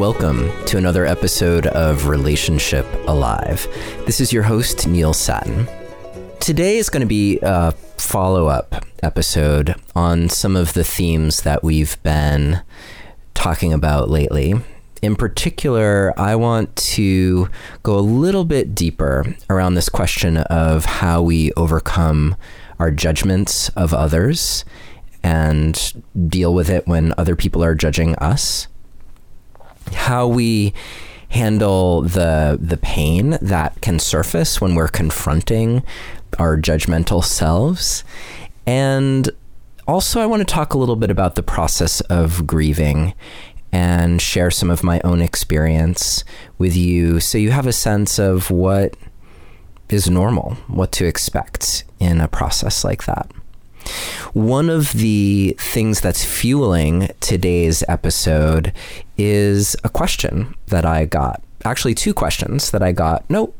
welcome to another episode of Relationship Alive. This is your host, Neil Sattin. Today is going to be a follow up episode on some of the themes that we've been talking about lately. In particular, I want to go a little bit deeper around this question of how we overcome our judgments of others and deal with it when other people are judging us. How we handle the the pain that can surface when we're confronting our judgmental selves. And also I want to talk a little bit about the process of grieving and share some of my own experience with you so you have a sense of what is normal, what to expect in a process like that. One of the things that's fueling today's episode is a question that I got. Actually, two questions that I got. Nope,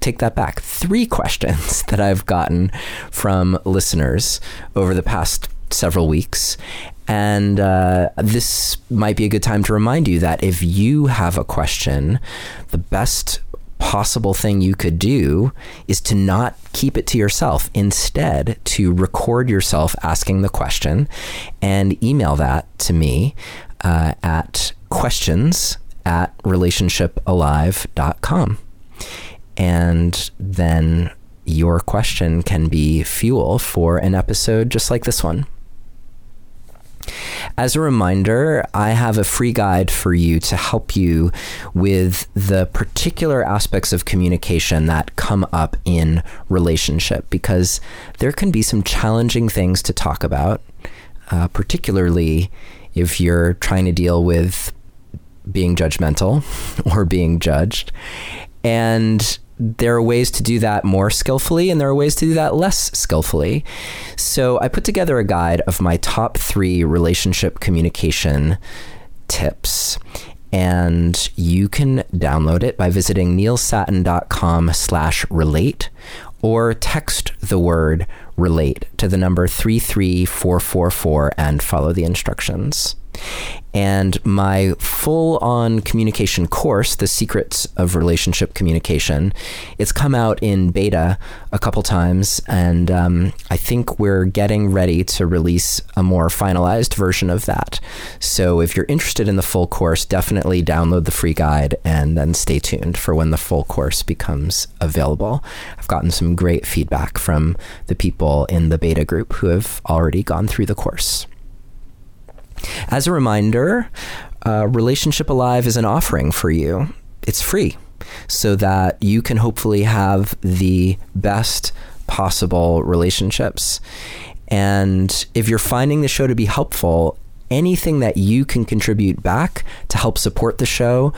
take that back. Three questions that I've gotten from listeners over the past several weeks. And uh, this might be a good time to remind you that if you have a question, the best possible thing you could do is to not keep it to yourself. Instead, to record yourself asking the question and email that to me uh, at questions at relationshipalive.com. And then your question can be fuel for an episode just like this one. As a reminder, I have a free guide for you to help you with the particular aspects of communication that come up in relationship because there can be some challenging things to talk about, uh, particularly if you're trying to deal with being judgmental or being judged. And there are ways to do that more skillfully and there are ways to do that less skillfully. So I put together a guide of my top three relationship communication tips. And you can download it by visiting neilsattin.com slash relate or text the word relate to the number 33444 and follow the instructions. And my full on communication course, The Secrets of Relationship Communication, it's come out in beta a couple times. And um, I think we're getting ready to release a more finalized version of that. So if you're interested in the full course, definitely download the free guide and then stay tuned for when the full course becomes available. I've gotten some great feedback from the people in the beta group who have already gone through the course. As a reminder, uh, Relationship Alive is an offering for you. It's free so that you can hopefully have the best possible relationships. And if you're finding the show to be helpful, anything that you can contribute back to help support the show,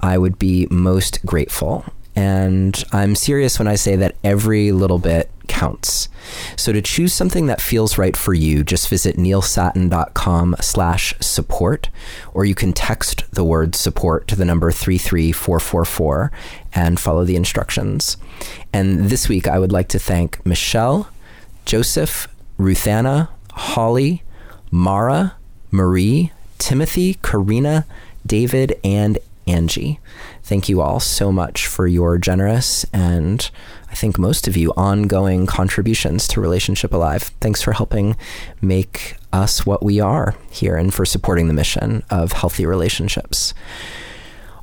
I would be most grateful. And I'm serious when I say that every little bit counts. So to choose something that feels right for you, just visit neilsattin.com slash support, or you can text the word support to the number 33444 and follow the instructions. And this week, I would like to thank Michelle, Joseph, Ruthanna, Holly, Mara, Marie, Timothy, Karina, David, and Angie. Thank you all so much for your generous and I think most of you ongoing contributions to Relationship Alive. Thanks for helping make us what we are here and for supporting the mission of healthy relationships.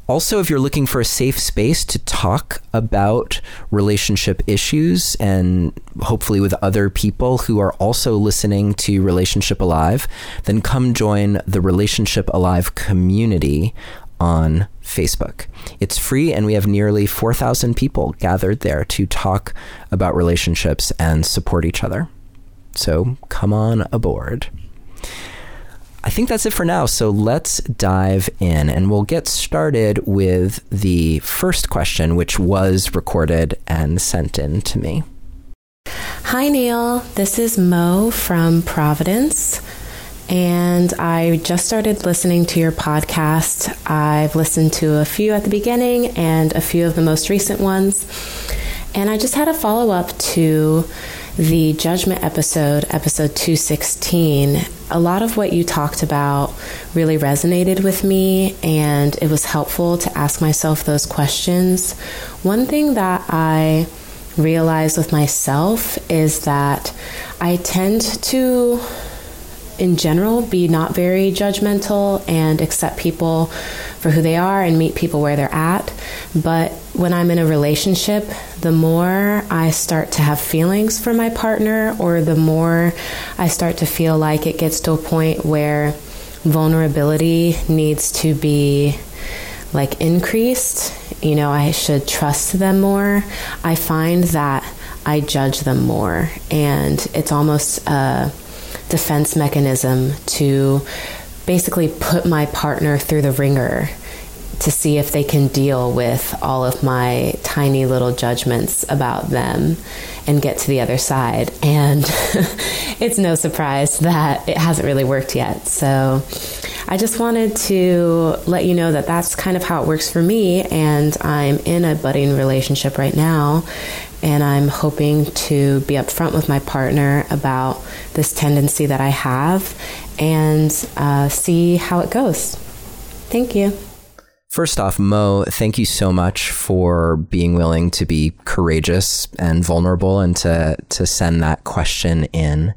Also, if you're looking for a safe space to talk about relationship issues and hopefully with other people who are also listening to Relationship Alive, then come join the Relationship Alive community on Facebook. It's free, and we have nearly 4,000 people gathered there to talk about relationships and support each other. So come on aboard. I think that's it for now. So let's dive in and we'll get started with the first question, which was recorded and sent in to me. Hi, Neil. This is Mo from Providence and I just started listening to your podcast. I've listened to a few at the beginning and a few of the most recent ones. And I just had a follow up to the judgment episode, episode 216, a lot of what you talked about really resonated with me, and it was helpful to ask myself those questions. One thing that I realized with myself is that I tend to in general be not very judgmental and accept people for who they are and meet people where they're at. But when I'm in a relationship, the more I start to have feelings for my partner, or the more I start to feel like it gets to a point where vulnerability needs to be like increased, you know, I should trust them more. I find that I judge them more, and it's almost a defense mechanism to basically put my partner through the wringer to see if they can deal with all of my tiny little judgments about them and get to the other side. And it's no surprise that it hasn't really worked yet. So I just wanted to let you know that that's kind of how it works for me. And I'm in a budding relationship right now and I'm hoping to be upfront with my partner about this tendency that I have and uh, see how it goes. Thank you. First off, Mo, thank you so much for being willing to be courageous and vulnerable and to, to send that question in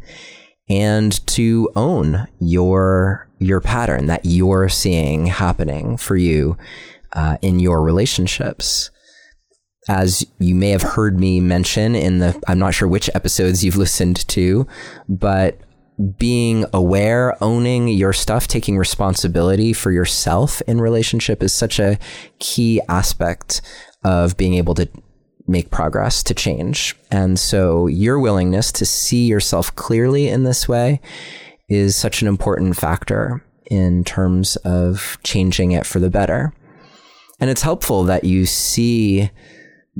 and to own your your pattern that you're seeing happening for you uh, in your relationships as you may have heard me mention in the, I'm not sure which episodes you've listened to, but being aware, owning your stuff, taking responsibility for yourself in relationship is such a key aspect of being able to make progress, to change. And so your willingness to see yourself clearly in this way is such an important factor in terms of changing it for the better. And it's helpful that you see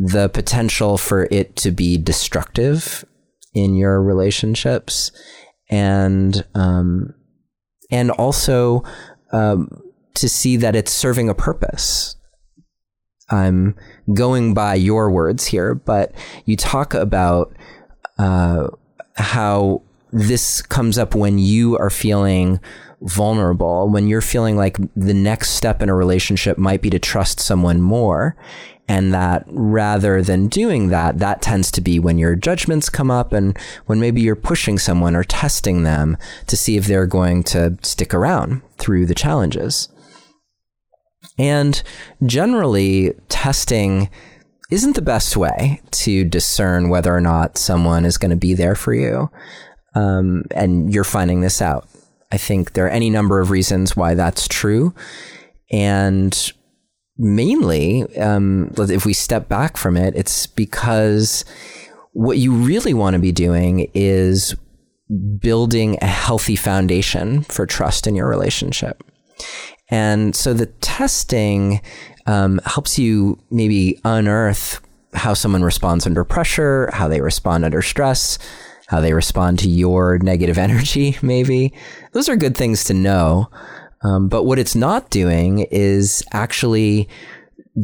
the potential for it to be destructive in your relationships and um, and also um, to see that it's serving a purpose. I'm going by your words here, but you talk about uh, how this comes up when you are feeling vulnerable, when you're feeling like the next step in a relationship might be to trust someone more and that rather than doing that, that tends to be when your judgments come up and when maybe you're pushing someone or testing them to see if they're going to stick around through the challenges. And generally, testing isn't the best way to discern whether or not someone is going to be there for you. Um, and you're finding this out. I think there are any number of reasons why that's true. And mainly, um, if we step back from it, it's because what you really want to be doing is building a healthy foundation for trust in your relationship. And so the testing um, helps you maybe unearth how someone responds under pressure, how they respond under stress, how they respond to your negative energy, maybe. Those are good things to know. Um, but what it's not doing is actually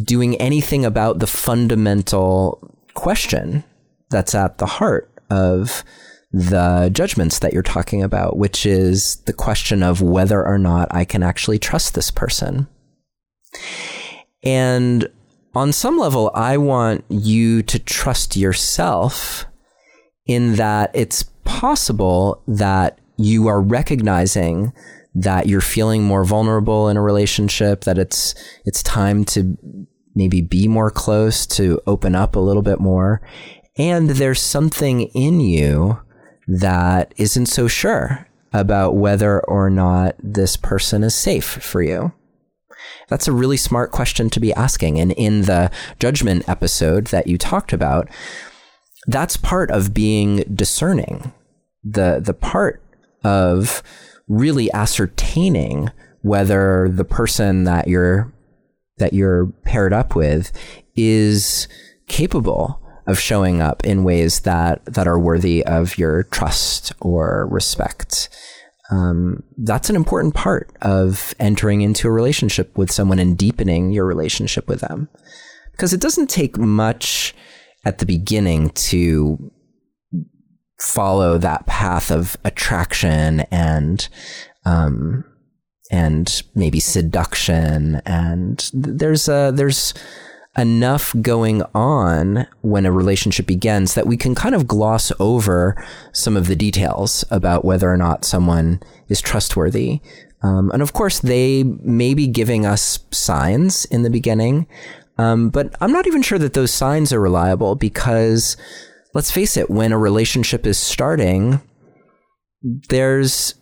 doing anything about the fundamental question that's at the heart of the judgments that you're talking about, which is the question of whether or not I can actually trust this person. And on some level, I want you to trust yourself in that it's possible that you are recognizing that you're feeling more vulnerable in a relationship, that it's it's time to maybe be more close, to open up a little bit more. And there's something in you that isn't so sure about whether or not this person is safe for you. That's a really smart question to be asking. And in the judgment episode that you talked about, that's part of being discerning. The the part of really ascertaining whether the person that you're that you're paired up with is capable of showing up in ways that that are worthy of your trust or respect. Um, that's an important part of entering into a relationship with someone and deepening your relationship with them, because it doesn't take much at the beginning to follow that path of attraction and um, and maybe seduction and there's a there's enough going on when a relationship begins that we can kind of gloss over some of the details about whether or not someone is trustworthy. Um, and of course, they may be giving us signs in the beginning, um, but I'm not even sure that those signs are reliable because let's face it, when a relationship is starting, there's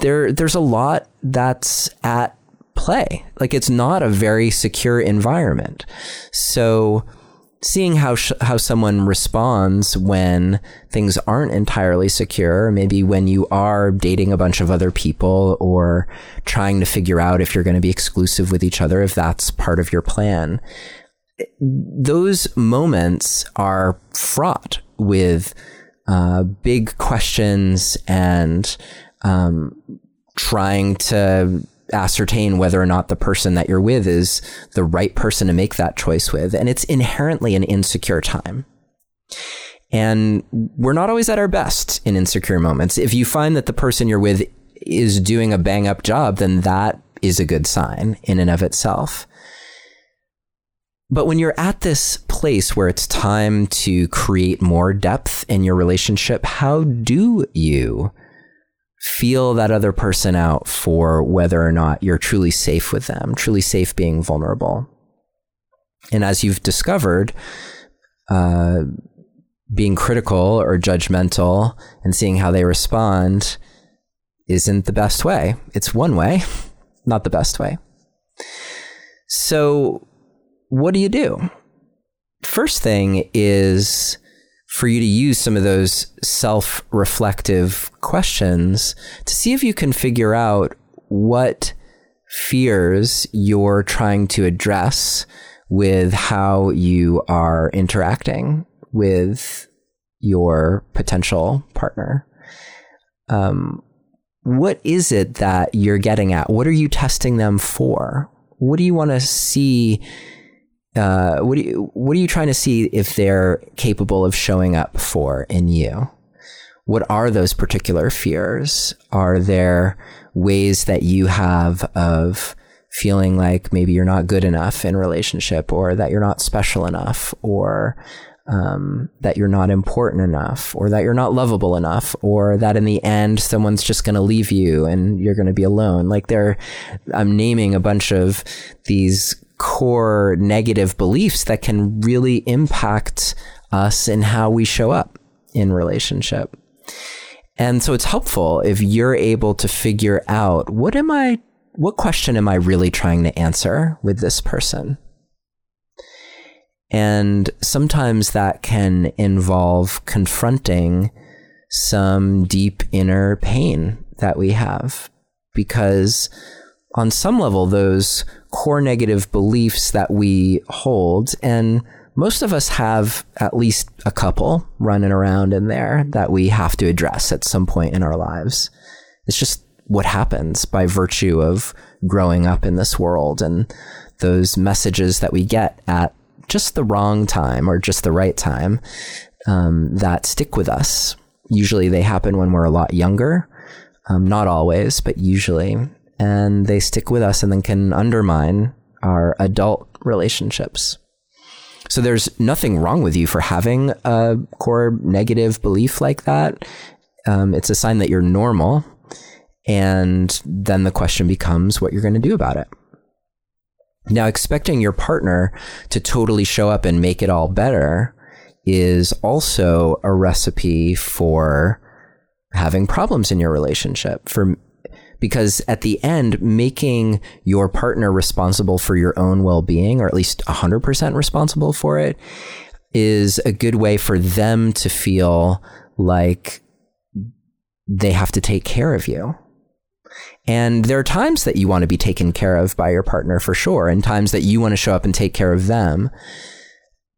there there's a lot that's at play. Like it's not a very secure environment. So seeing how sh- how someone responds when things aren't entirely secure, maybe when you are dating a bunch of other people or trying to figure out if you're going to be exclusive with each other, if that's part of your plan. Those moments are fraught with uh, big questions and um, trying to ascertain whether or not the person that you're with is the right person to make that choice with. And it's inherently an insecure time. And we're not always at our best in insecure moments. If you find that the person you're with is doing a bang up job, then that is a good sign in and of itself. But when you're at this place where it's time to create more depth in your relationship, how do you feel that other person out for whether or not you're truly safe with them, truly safe being vulnerable. And as you've discovered, uh, being critical or judgmental and seeing how they respond isn't the best way. It's one way, not the best way. So, what do you do? First thing is for you to use some of those self reflective questions to see if you can figure out what fears you're trying to address with how you are interacting with your potential partner. Um, what is it that you're getting at? What are you testing them for? What do you want to see uh, what do you what are you trying to see if they're capable of showing up for in you? What are those particular fears? Are there ways that you have of feeling like maybe you're not good enough in relationship, or that you're not special enough, or um, that you're not important enough, or that you're not lovable enough, or that in the end someone's just going to leave you and you're going to be alone. Like there, I'm naming a bunch of these core negative beliefs that can really impact us in how we show up in relationship. And so it's helpful if you're able to figure out what am I, what question am I really trying to answer with this person? And sometimes that can involve confronting some deep inner pain that we have because on some level, those core negative beliefs that we hold, and most of us have at least a couple running around in there that we have to address at some point in our lives. It's just what happens by virtue of growing up in this world and those messages that we get at just the wrong time or just the right time um, that stick with us. Usually they happen when we're a lot younger. Um, not always, but usually and they stick with us and then can undermine our adult relationships. So there's nothing wrong with you for having a core negative belief like that. Um, it's a sign that you're normal. And then the question becomes what you're going to do about it. Now, expecting your partner to totally show up and make it all better is also a recipe for having problems in your relationship. For because at the end, making your partner responsible for your own well being, or at least 100% responsible for it, is a good way for them to feel like they have to take care of you. And there are times that you want to be taken care of by your partner for sure, and times that you want to show up and take care of them.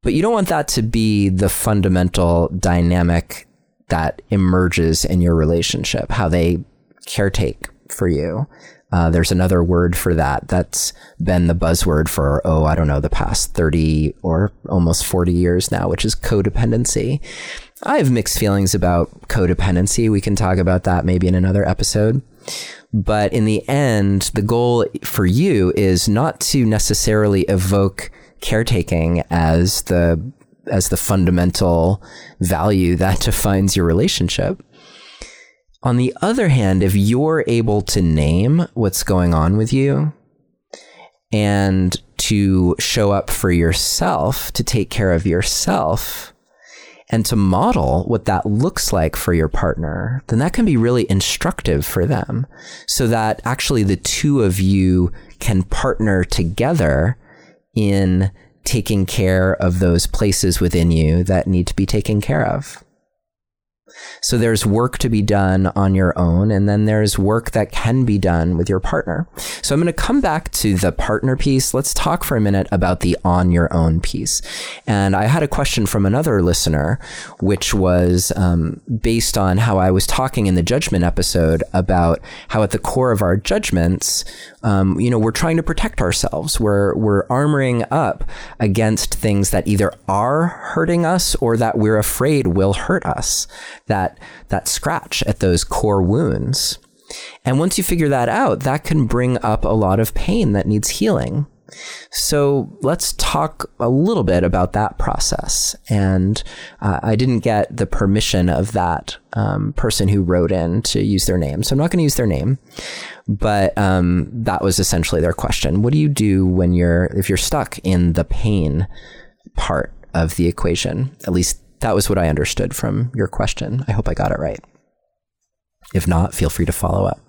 But you don't want that to be the fundamental dynamic that emerges in your relationship, how they caretake for you. Uh, there's another word for that that's been the buzzword for, oh, I don't know, the past 30 or almost 40 years now, which is codependency. I have mixed feelings about codependency. We can talk about that maybe in another episode. But in the end, the goal for you is not to necessarily evoke caretaking as the as the fundamental value that defines your relationship. On the other hand, if you're able to name what's going on with you and to show up for yourself, to take care of yourself, and to model what that looks like for your partner, then that can be really instructive for them so that actually the two of you can partner together in taking care of those places within you that need to be taken care of. So there's work to be done on your own, and then there's work that can be done with your partner. So I'm going to come back to the partner piece. Let's talk for a minute about the on your own piece. And I had a question from another listener, which was um, based on how I was talking in the judgment episode about how at the core of our judgments, um, you know, we're trying to protect ourselves. We're we're armoring up against things that either are hurting us or that we're afraid will hurt us that that scratch at those core wounds. And once you figure that out, that can bring up a lot of pain that needs healing. So let's talk a little bit about that process. And uh, I didn't get the permission of that um, person who wrote in to use their name. So I'm not going to use their name. But um, that was essentially their question. What do you do when you're, if you're stuck in the pain part of the equation? At least that was what I understood from your question. I hope I got it right. If not, feel free to follow up.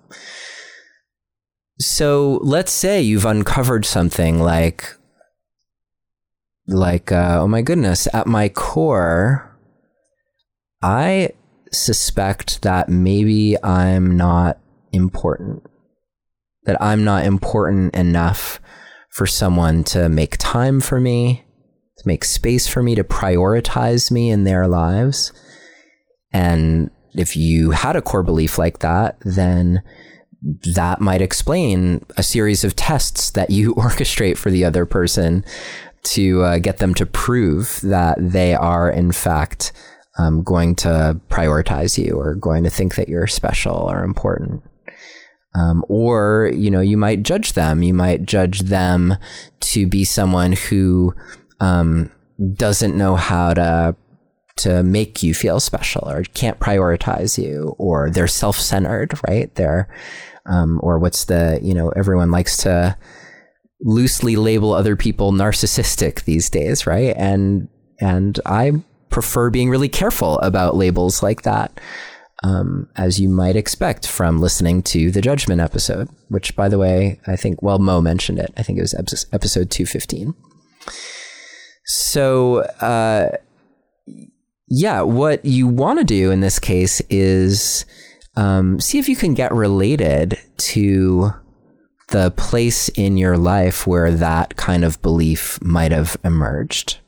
So let's say you've uncovered something like, like, uh, oh my goodness, at my core, I suspect that maybe I'm not important, that I'm not important enough for someone to make time for me, to make space for me, to prioritize me in their lives. And if you had a core belief like that, then that might explain a series of tests that you orchestrate for the other person to uh, get them to prove that they are, in fact, um, going to prioritize you or going to think that you're special or important. Um, or, you know, you might judge them. You might judge them to be someone who um, doesn't know how to to make you feel special or can't prioritize you or they're self-centered right? They're um, or what's the you know everyone likes to loosely label other people narcissistic these days right? And and i prefer being really careful about labels like that um, as you might expect from listening to the judgment episode which by the way i think well mo mentioned it. I think it was episode 215 so, uh, yeah, what you want to do in this case is um, see if you can get related to the place in your life where that kind of belief might have emerged.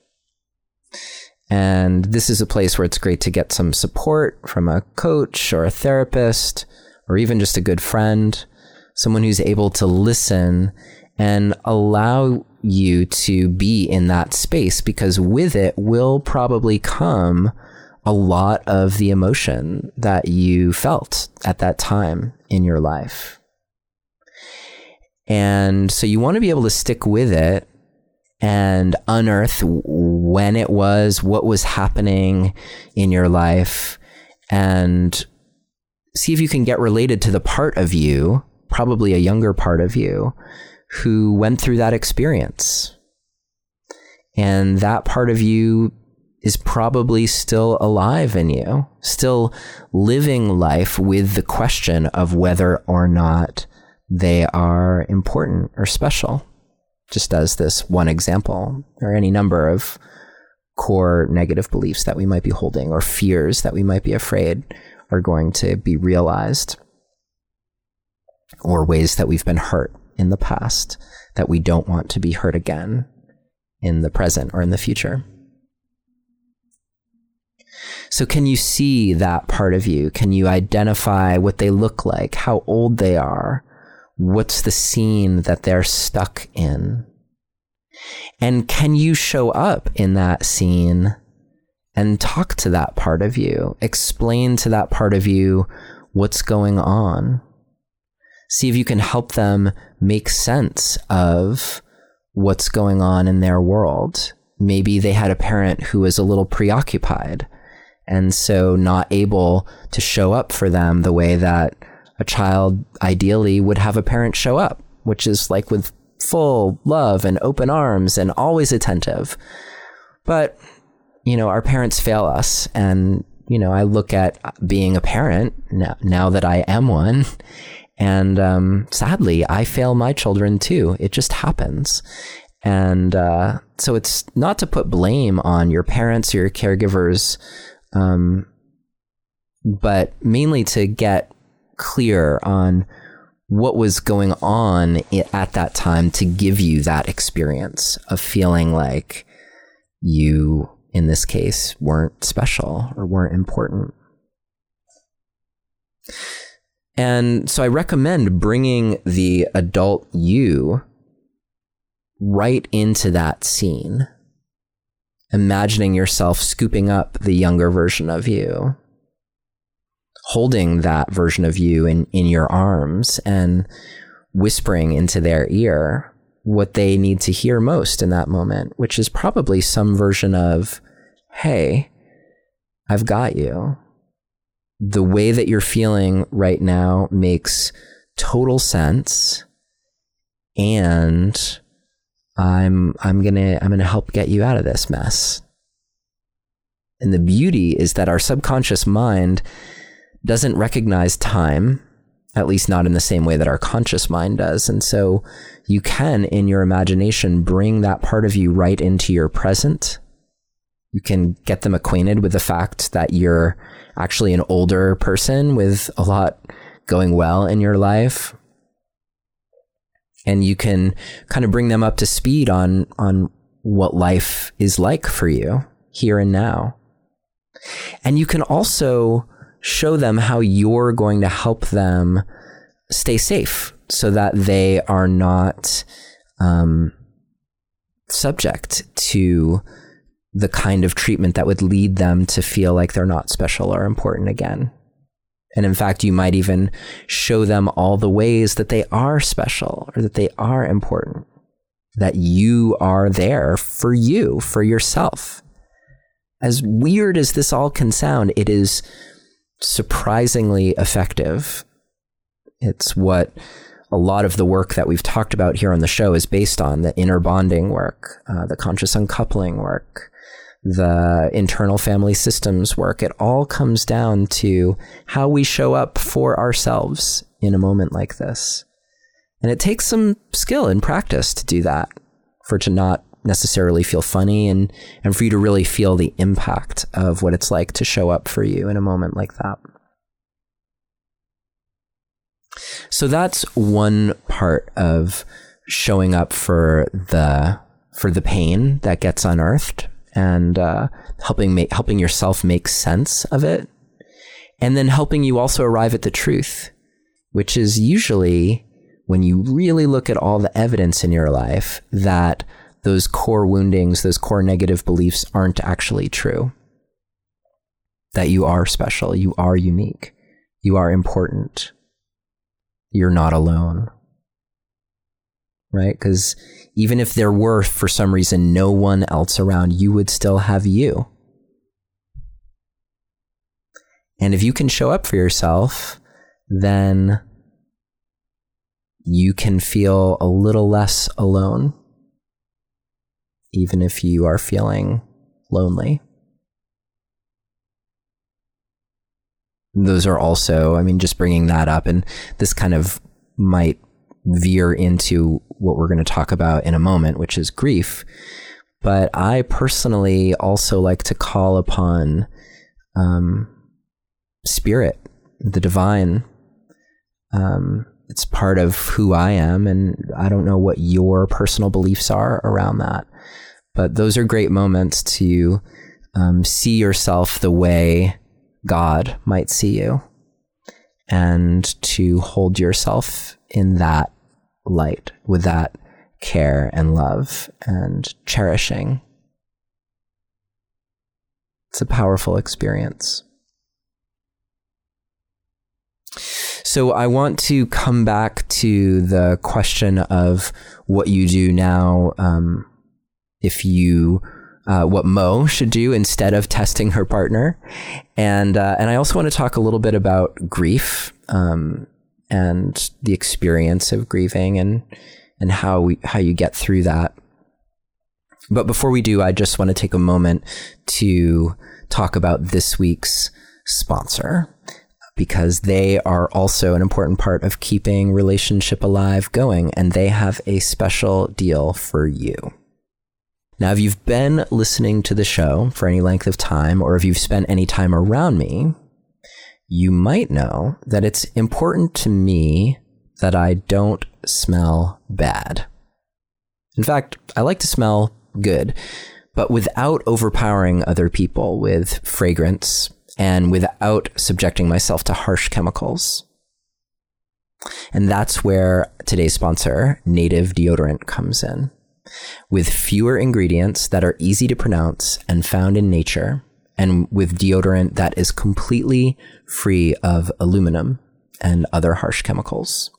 And this is a place where it's great to get some support from a coach or a therapist or even just a good friend, someone who's able to listen and allow you to be in that space because with it will probably come a lot of the emotion that you felt at that time in your life. And so you want to be able to stick with it and unearth when it was, what was happening in your life, and see if you can get related to the part of you, probably a younger part of you, who went through that experience. And that part of you is probably still alive in you, still living life with the question of whether or not they are important or special. Just as this one example, or any number of core negative beliefs that we might be holding or fears that we might be afraid are going to be realized, or ways that we've been hurt in the past that we don't want to be hurt again in the present or in the future. So, can you see that part of you? Can you identify what they look like, how old they are? What's the scene that they're stuck in? And can you show up in that scene and talk to that part of you. Explain to that part of you what's going on. See if you can help them make sense of what's going on in their world. Maybe they had a parent who was a little preoccupied and so not able to show up for them the way that a child ideally would have a parent show up, which is like with full love and open arms and always attentive. But, you know, our parents fail us. And, you know, I look at being a parent now, now that I am one. And um, sadly, I fail my children too. It just happens. And uh, so it's not to put blame on your parents or your caregivers, um, but mainly to get clear on what was going on at that time to give you that experience of feeling like you, in this case, weren't special or weren't important. And so I recommend bringing the adult you right into that scene, imagining yourself scooping up the younger version of you, holding that version of you in, in your arms and whispering into their ear what they need to hear most in that moment, which is probably some version of, Hey, I've got you. The way that you're feeling right now makes total sense. And I'm, I'm gonna, I'm gonna help get you out of this mess. And the beauty is that our subconscious mind doesn't recognize time at least not in the same way that our conscious mind does. And so you can, in your imagination, bring that part of you right into your present. You can get them acquainted with the fact that you're actually an older person with a lot going well in your life. And you can kind of bring them up to speed on, on what life is like for you here and now. And you can also show them how you're going to help them stay safe so that they are not um, subject to the kind of treatment that would lead them to feel like they're not special or important again. And in fact, you might even show them all the ways that they are special or that they are important, that you are there for you, for yourself. As weird as this all can sound, it is surprisingly effective. It's what a lot of the work that we've talked about here on the show is based on the inner bonding work, uh, the conscious uncoupling work, the internal family systems work. It all comes down to how we show up for ourselves in a moment like this. And it takes some skill and practice to do that, for to not necessarily feel funny and and for you to really feel the impact of what it's like to show up for you in a moment like that. So that's one part of showing up for the for the pain that gets unearthed and uh, helping make helping yourself make sense of it, and then helping you also arrive at the truth, which is usually when you really look at all the evidence in your life that those core woundings, those core negative beliefs aren't actually true. That you are special, you are unique, you are important, you're not alone. Right? Because even if there were, for some reason, no one else around, you would still have you. And if you can show up for yourself, then you can feel a little less alone even if you are feeling lonely. Those are also, I mean, just bringing that up, and this kind of might veer into what we're going to talk about in a moment, which is grief. But I personally also like to call upon um, spirit, the divine. Um, it's part of who I am, and I don't know what your personal beliefs are around that. But those are great moments to um, see yourself the way God might see you and to hold yourself in that light with that care and love and cherishing. It's a powerful experience. So I want to come back to the question of what you do now. Um, if you, uh, what Mo should do instead of testing her partner, and uh, and I also want to talk a little bit about grief um, and the experience of grieving and and how we how you get through that. But before we do, I just want to take a moment to talk about this week's sponsor because they are also an important part of keeping relationship alive going and they have a special deal for you. Now, if you've been listening to the show for any length of time or if you've spent any time around me, you might know that it's important to me that I don't smell bad. In fact, I like to smell good, but without overpowering other people with fragrance and without subjecting myself to harsh chemicals. And that's where today's sponsor, Native Deodorant, comes in. With fewer ingredients that are easy to pronounce and found in nature, and with deodorant that is completely free of aluminum and other harsh chemicals.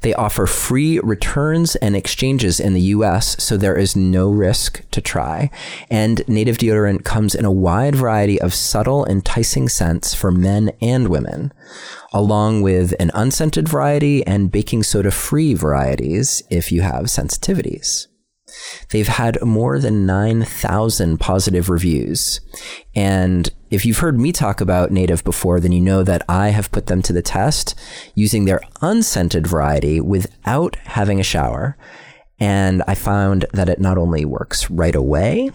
They offer free returns and exchanges in the US, so there is no risk to try. And native deodorant comes in a wide variety of subtle, enticing scents for men and women, along with an unscented variety and baking soda free varieties if you have sensitivities. They've had more than 9,000 positive reviews. And if you've heard me talk about Native before, then you know that I have put them to the test using their unscented variety without having a shower. And I found that it not only works right away,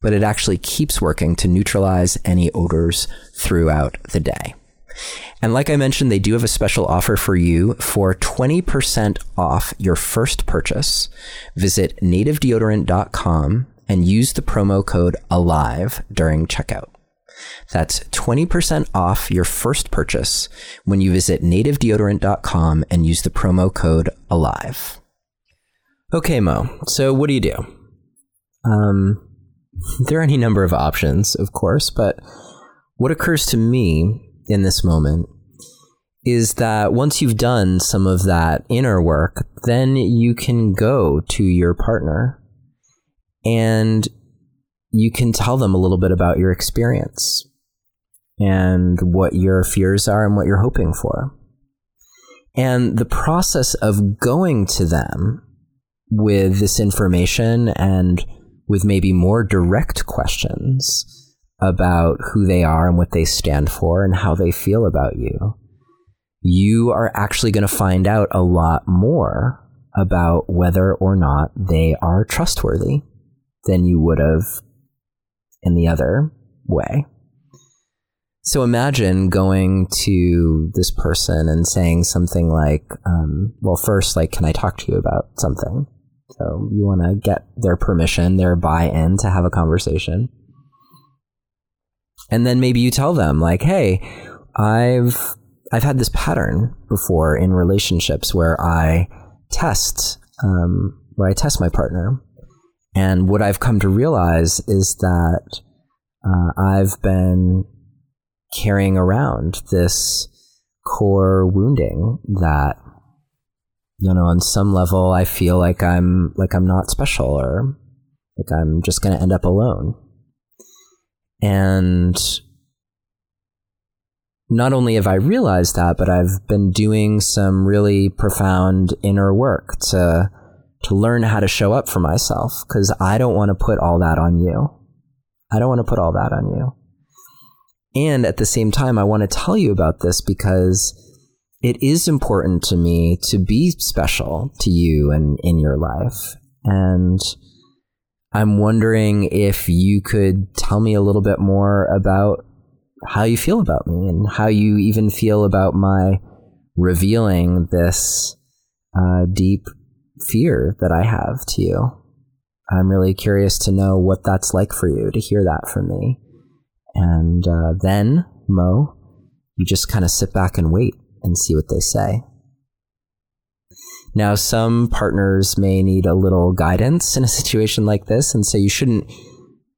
but it actually keeps working to neutralize any odors throughout the day. And like I mentioned, they do have a special offer for you for 20% off your first purchase. Visit nativedeodorant.com and use the promo code ALIVE during checkout. That's 20% off your first purchase when you visit nativedeodorant.com and use the promo code ALIVE. Okay, Mo. So what do you do? Um, there are any number of options, of course, but what occurs to me in this moment is that once you've done some of that inner work, then you can go to your partner and you can tell them a little bit about your experience and what your fears are and what you're hoping for. And the process of going to them with this information and with maybe more direct questions about who they are and what they stand for and how they feel about you, you are actually going to find out a lot more about whether or not they are trustworthy than you would have in the other way. So imagine going to this person and saying something like, um, well, first, like, can I talk to you about something? So you want to get their permission, their buy in to have a conversation. And then maybe you tell them, like, hey, I've I've had this pattern before in relationships where I test um, where I test my partner, and what I've come to realize is that uh, I've been carrying around this core wounding that you know on some level I feel like I'm like I'm not special or like I'm just going to end up alone. And not only have I realized that, but I've been doing some really profound inner work to to learn how to show up for myself because I don't want to put all that on you. I don't want to put all that on you. And at the same time, I want to tell you about this because it is important to me to be special to you and in your life. And I'm wondering if you could tell me a little bit more about how you feel about me and how you even feel about my revealing this uh, deep fear that I have to you. I'm really curious to know what that's like for you to hear that from me. And uh, then, Mo, you just kind of sit back and wait and see what they say. Now, some partners may need a little guidance in a situation like this, and so you shouldn't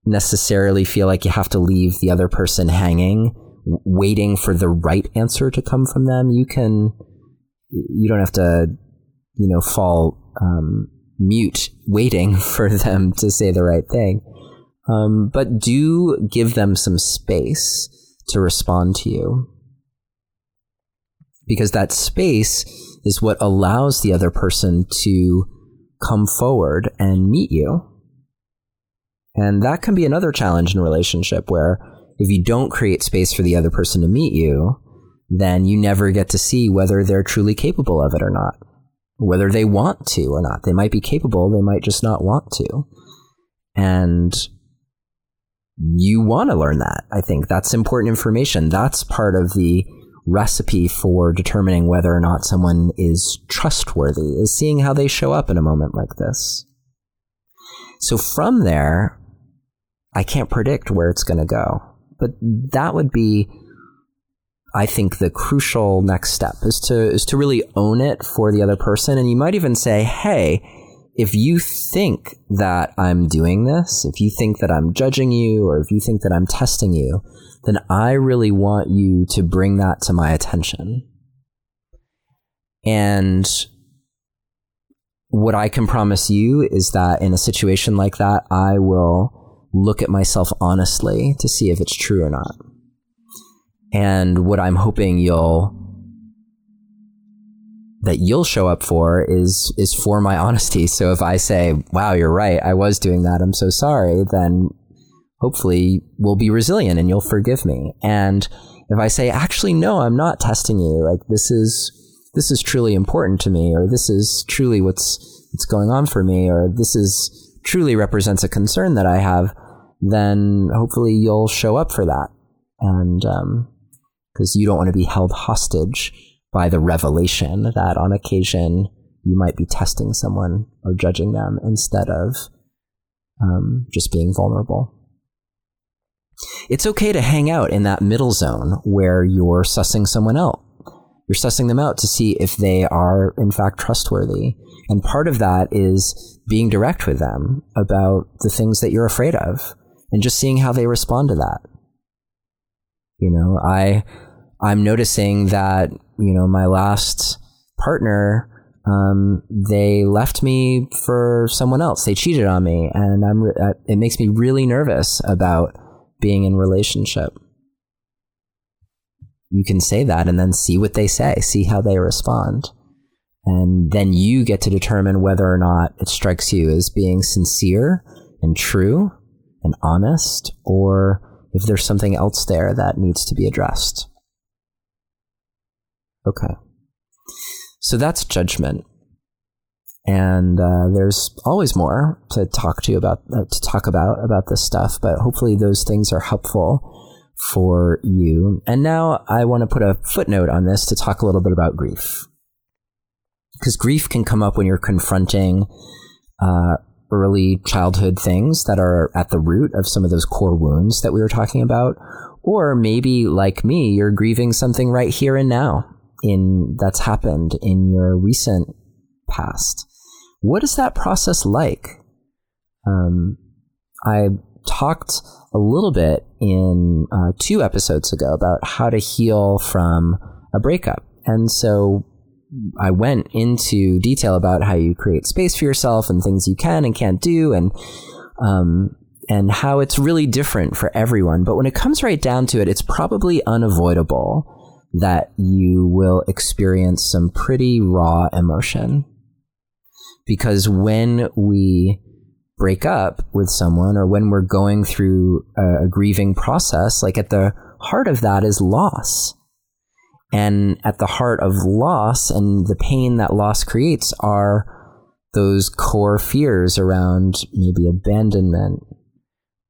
necessarily feel like you have to leave the other person hanging, waiting for the right answer to come from them. You can, you don't have to, you know, fall um, mute waiting for them to say the right thing. Um, but do give them some space to respond to you. Because that space is what allows the other person to come forward and meet you. And that can be another challenge in a relationship where if you don't create space for the other person to meet you, then you never get to see whether they're truly capable of it or not, whether they want to or not. They might be capable, they might just not want to. And you want to learn that. I think that's important information. That's part of the recipe for determining whether or not someone is trustworthy is seeing how they show up in a moment like this. So from there, I can't predict where it's going to go, but that would be I think the crucial next step is to is to really own it for the other person and you might even say, "Hey, if you think that I'm doing this, if you think that I'm judging you or if you think that I'm testing you, then I really want you to bring that to my attention. And what I can promise you is that in a situation like that, I will look at myself honestly to see if it's true or not. And what I'm hoping you'll that you'll show up for is is for my honesty. So if I say, "Wow, you're right. I was doing that. I'm so sorry," then hopefully we'll be resilient and you'll forgive me. And if I say, actually, no, I'm not testing you, like this is, this is truly important to me, or this is truly what's, what's going on for me, or this is truly represents a concern that I have, then hopefully you'll show up for that. And, um, because you don't want to be held hostage by the revelation that on occasion you might be testing someone or judging them instead of um, just being vulnerable. It's okay to hang out in that middle zone where you're sussing someone out. You're sussing them out to see if they are, in fact, trustworthy. And part of that is being direct with them about the things that you're afraid of and just seeing how they respond to that. You know, I, I'm noticing that, you know, my last partner, um, they left me for someone else. They cheated on me, and I'm. Uh, it makes me really nervous about being in relationship. You can say that and then see what they say, see how they respond. And then you get to determine whether or not it strikes you as being sincere and true and honest, or if there's something else there that needs to be addressed. Okay. So that's judgment and uh, there's always more to talk to you about uh, to talk about about this stuff but hopefully those things are helpful for you. And now i want to put a footnote on this to talk a little bit about grief. Because grief can come up when you're confronting uh, early childhood things that are at the root of some of those core wounds that we were talking about. Or maybe like me you're grieving something right here and now in that's happened in your recent past what is that process like? Um, I talked a little bit in uh, two episodes ago about how to heal from a breakup. And so I went into detail about how you create space for yourself and things you can and can't do and um, and how it's really different for everyone. But when it comes right down to it, it's probably unavoidable that you will experience some pretty raw emotion because when we break up with someone or when we're going through a, a grieving process, like at the heart of that is loss. And at the heart of loss and the pain that loss creates are those core fears around maybe abandonment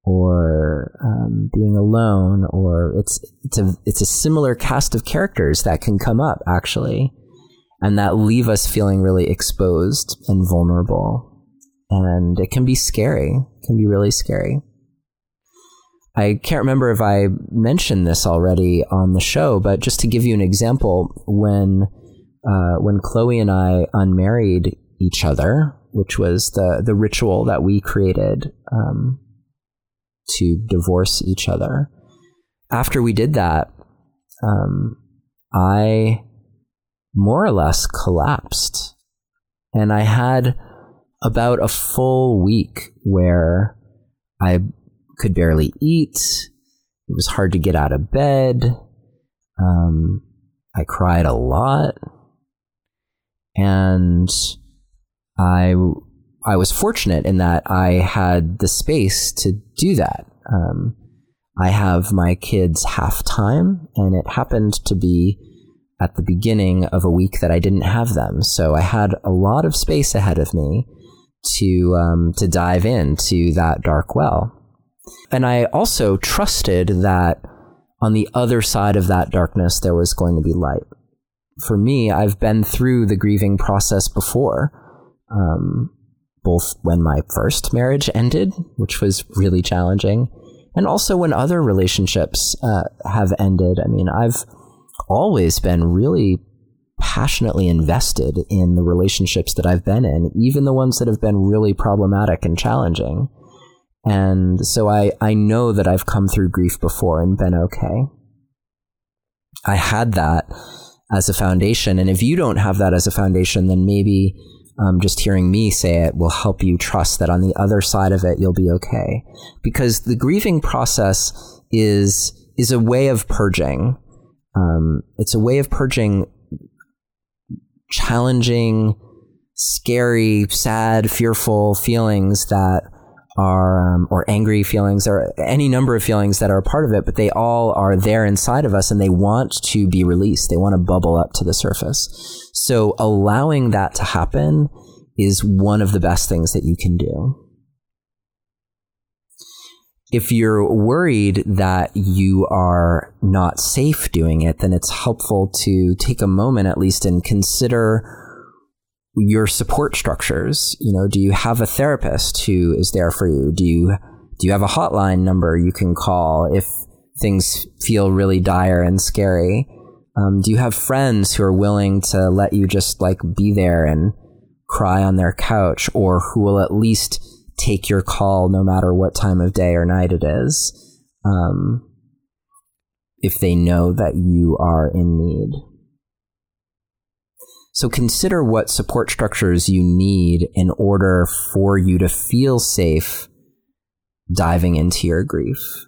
or um, being alone, or it's it's a it's a similar cast of characters that can come up actually and that leave us feeling really exposed and vulnerable. And it can be scary, it can be really scary. I can't remember if I mentioned this already on the show, but just to give you an example, when uh, when Chloe and I unmarried each other, which was the the ritual that we created um, to divorce each other. After we did that, um, I more or less collapsed. And I had about a full week where I could barely eat. It was hard to get out of bed. Um, I cried a lot. And I, I was fortunate in that I had the space to do that. Um, I have my kids half time, and it happened to be at the beginning of a week that I didn't have them. So I had a lot of space ahead of me to um, to dive into that dark well. And I also trusted that on the other side of that darkness there was going to be light. For me, I've been through the grieving process before, um, both when my first marriage ended, which was really challenging, and also when other relationships uh, have ended. I mean, I've always been really passionately invested in the relationships that I've been in, even the ones that have been really problematic and challenging. And so I, I know that I've come through grief before and been okay. I had that as a foundation. And if you don't have that as a foundation, then maybe um, just hearing me say it will help you trust that on the other side of it, you'll be okay. Because the grieving process is, is a way of purging. Um, it's a way of purging challenging, scary, sad, fearful feelings that are, um, or angry feelings, or any number of feelings that are a part of it, but they all are there inside of us and they want to be released. They want to bubble up to the surface. So allowing that to happen is one of the best things that you can do if you're worried that you are not safe doing it, then it's helpful to take a moment at least and consider your support structures. You know, do you have a therapist who is there for you? Do you do you have a hotline number you can call if things feel really dire and scary? Um, do you have friends who are willing to let you just like be there and cry on their couch, or who will at least take your call no matter what time of day or night it is, um, if they know that you are in need. So consider what support structures you need in order for you to feel safe diving into your grief.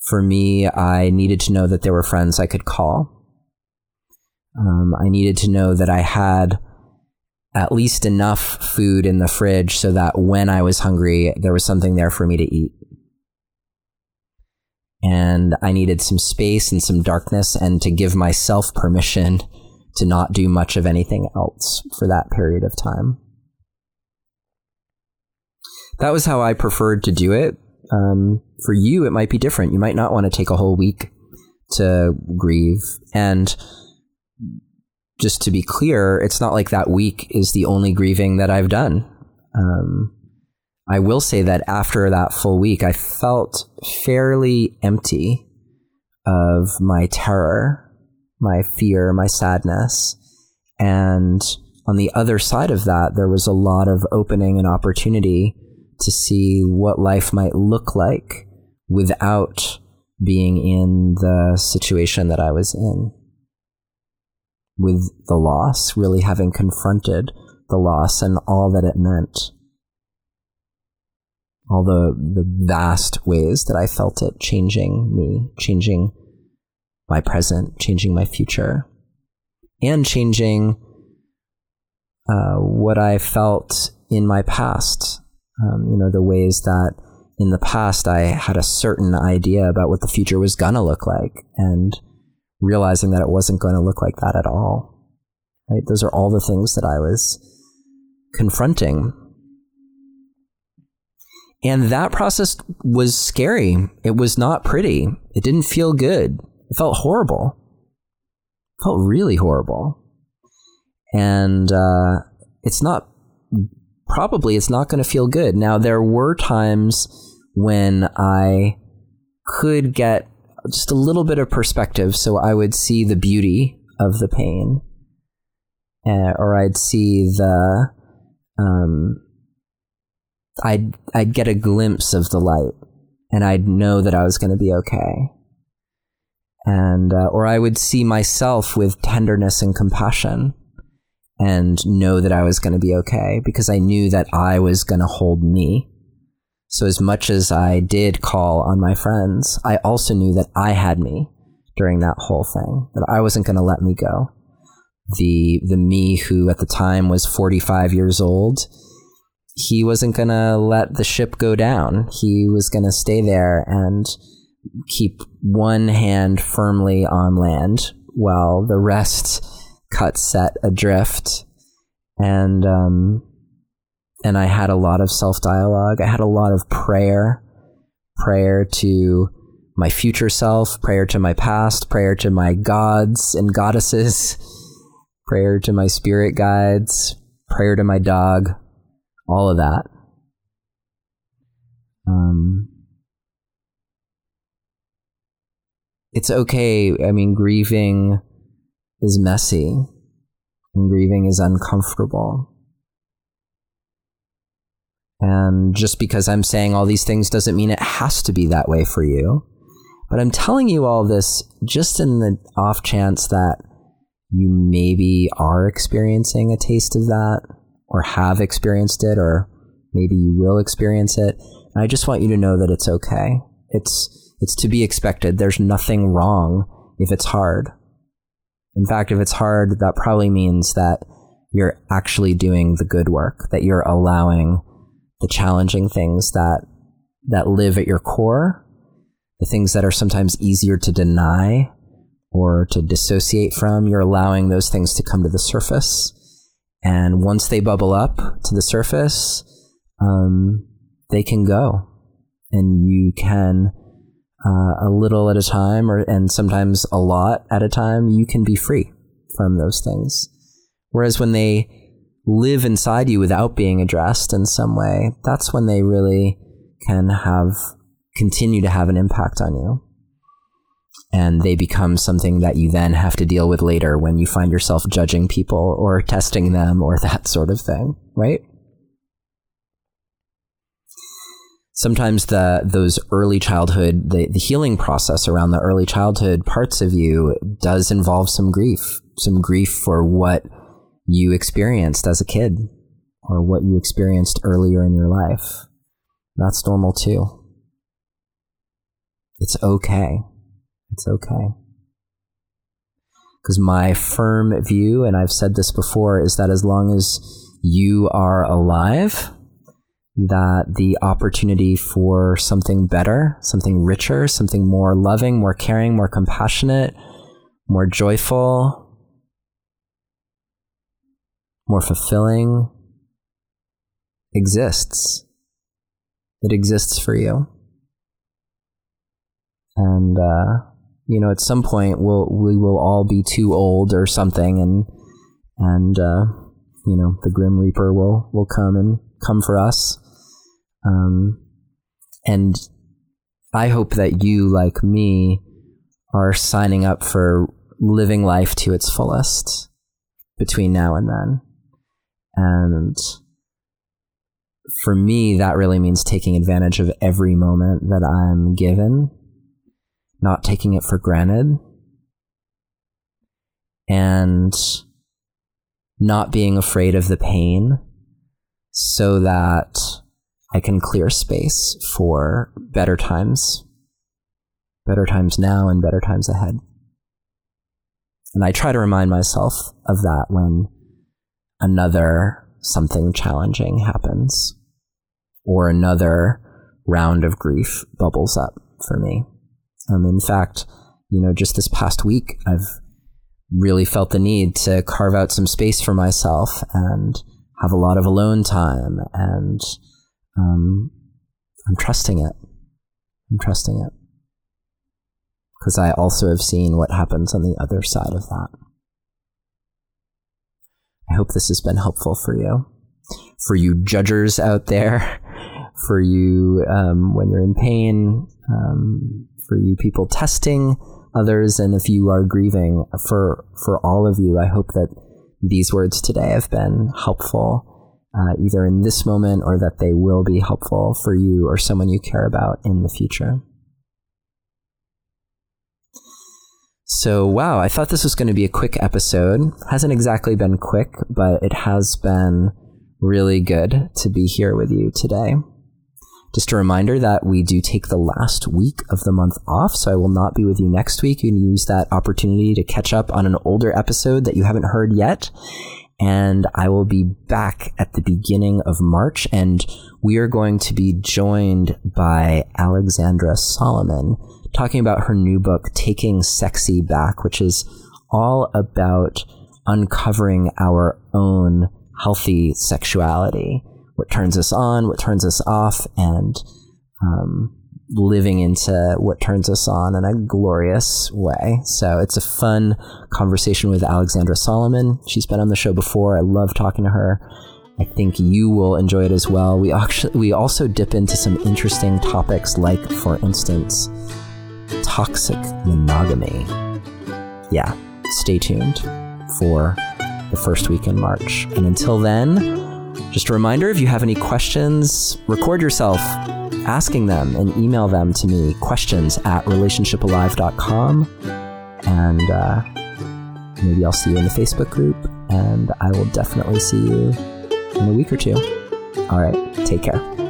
For me, I needed to know that there were friends I could call. Um, I needed to know that I had at least enough food in the fridge so that when I was hungry, there was something there for me to eat. And I needed some space and some darkness and to give myself permission to not do much of anything else for that period of time. That was how I preferred to do it. Um, for you, it might be different. You might not want to take a whole week to grieve. And just to be clear, it's not like that week is the only grieving that I've done. Um, I will say that after that full week, I felt fairly empty of my terror, my fear, my sadness. And on the other side of that, there was a lot of opening and opportunity to see what life might look like without being in the situation that I was in with the loss, really having confronted the loss and all that it meant. All the, the vast ways that I felt it changing me, changing my present, changing my future, and changing uh, what I felt in my past. Um, you know, the ways that in the past I had a certain idea about what the future was gonna look like, and realizing that it wasn't going to look like that at all. Right? Those are all the things that I was confronting. And that process was scary. It was not pretty. It didn't feel good. It felt horrible. It felt really horrible. And uh, it's not, probably, it's not going to feel good. Now, there were times when I could get just a little bit of perspective so I would see the beauty of the pain, uh, or I'd see the um, I'd I'd get a glimpse of the light, and I'd know that I was going to be okay. And uh, or I would see myself with tenderness and compassion, and know that I was going to be okay because I knew that I was going to hold me. So as much as I did call on my friends, I also knew that I had me during that whole thing, that I wasn't going to let me go. The, the me who at the time was 45 years old, he wasn't going to let the ship go down. He was going to stay there and keep one hand firmly on land while the rest cut set adrift. And, um, and I had a lot of self dialogue. I had a lot of prayer, prayer to my future self, prayer to my past, prayer to my gods and goddesses, prayer to my spirit guides, prayer to my dog, all of that. Um, it's okay. I mean, grieving is messy and grieving is uncomfortable. And just because I'm saying all these things doesn't mean it has to be that way for you. But I'm telling you all this just in the off chance that you maybe are experiencing a taste of that or have experienced it or maybe you will experience it. And I just want you to know that it's okay. It's it's to be expected. There's nothing wrong if it's hard. In fact, if it's hard, that probably means that you're actually doing the good work, that you're allowing the challenging things that that live at your core the things that are sometimes easier to deny or to dissociate from, you're allowing those things to come to the surface. And once they bubble up to the surface, um, they can go. And you can, uh, a little at a time, or and sometimes a lot at a time, you can be free from those things. Whereas when they live inside you without being addressed in some way, that's when they really can have continue to have an impact on you. And they become something that you then have to deal with later when you find yourself judging people or testing them or that sort of thing, right? Sometimes the those early childhood, the, the healing process around the early childhood parts of you does involve some grief, some grief for what you experienced as a kid or what you experienced earlier in your life. That's normal too. It's okay. It's okay. Because my firm view, and I've said this before, is that as long as you are alive, that the opportunity for something better, something richer, something more loving, more caring, more compassionate, more joyful, more fulfilling exists. It exists for you and uh, you know, at some point we'll we will all be too old or something, and and uh, you know, the Grim Reaper will will come and come for us. Um, and I hope that you, like me, are signing up for living life to its fullest between now and then. And for me, that really means taking advantage of every moment that I'm given not taking it for granted, and not being afraid of the pain so that I can clear space for better times, better times now and better times ahead. And I try to remind myself of that when another something challenging happens or another round of grief bubbles up for me. Um, in fact, you know, just this past week, I've really felt the need to carve out some space for myself and have a lot of alone time. And um, I'm trusting it. I'm trusting it. Because I also have seen what happens on the other side of that. I hope this has been helpful for you. For you judgers out there, for you um, when you're in pain, um, for you people testing others, and if you are grieving, for for all of you, I hope that these words today have been helpful uh, either in this moment or that they will be helpful for you or someone you care about in the future. So, wow, I thought this was going to be a quick episode. Hasn't exactly been quick, but it has been really good to be here with you today. Just a reminder that we do take the last week of the month off, so I will not be with you next week. You can use that opportunity to catch up on an older episode that you haven't heard yet. And I will be back at the beginning of March, and we are going to be joined by Alexandra Solomon talking about her new book, Taking Sexy Back, which is all about uncovering our own healthy sexuality, what turns us on, what turns us off, and um, living into what turns us on in a glorious way. So it's a fun conversation with Alexandra Solomon. She's been on the show before. I love talking to her. I think you will enjoy it as well. We actually we also dip into some interesting topics like for instance toxic monogamy. Yeah, stay tuned for the first week in March. And until then, just a reminder if you have any questions, record yourself asking them and email them to me questions at relationshipalive.com. And uh, maybe I'll see you in the Facebook group, and I will definitely see you in a week or two. All right, take care.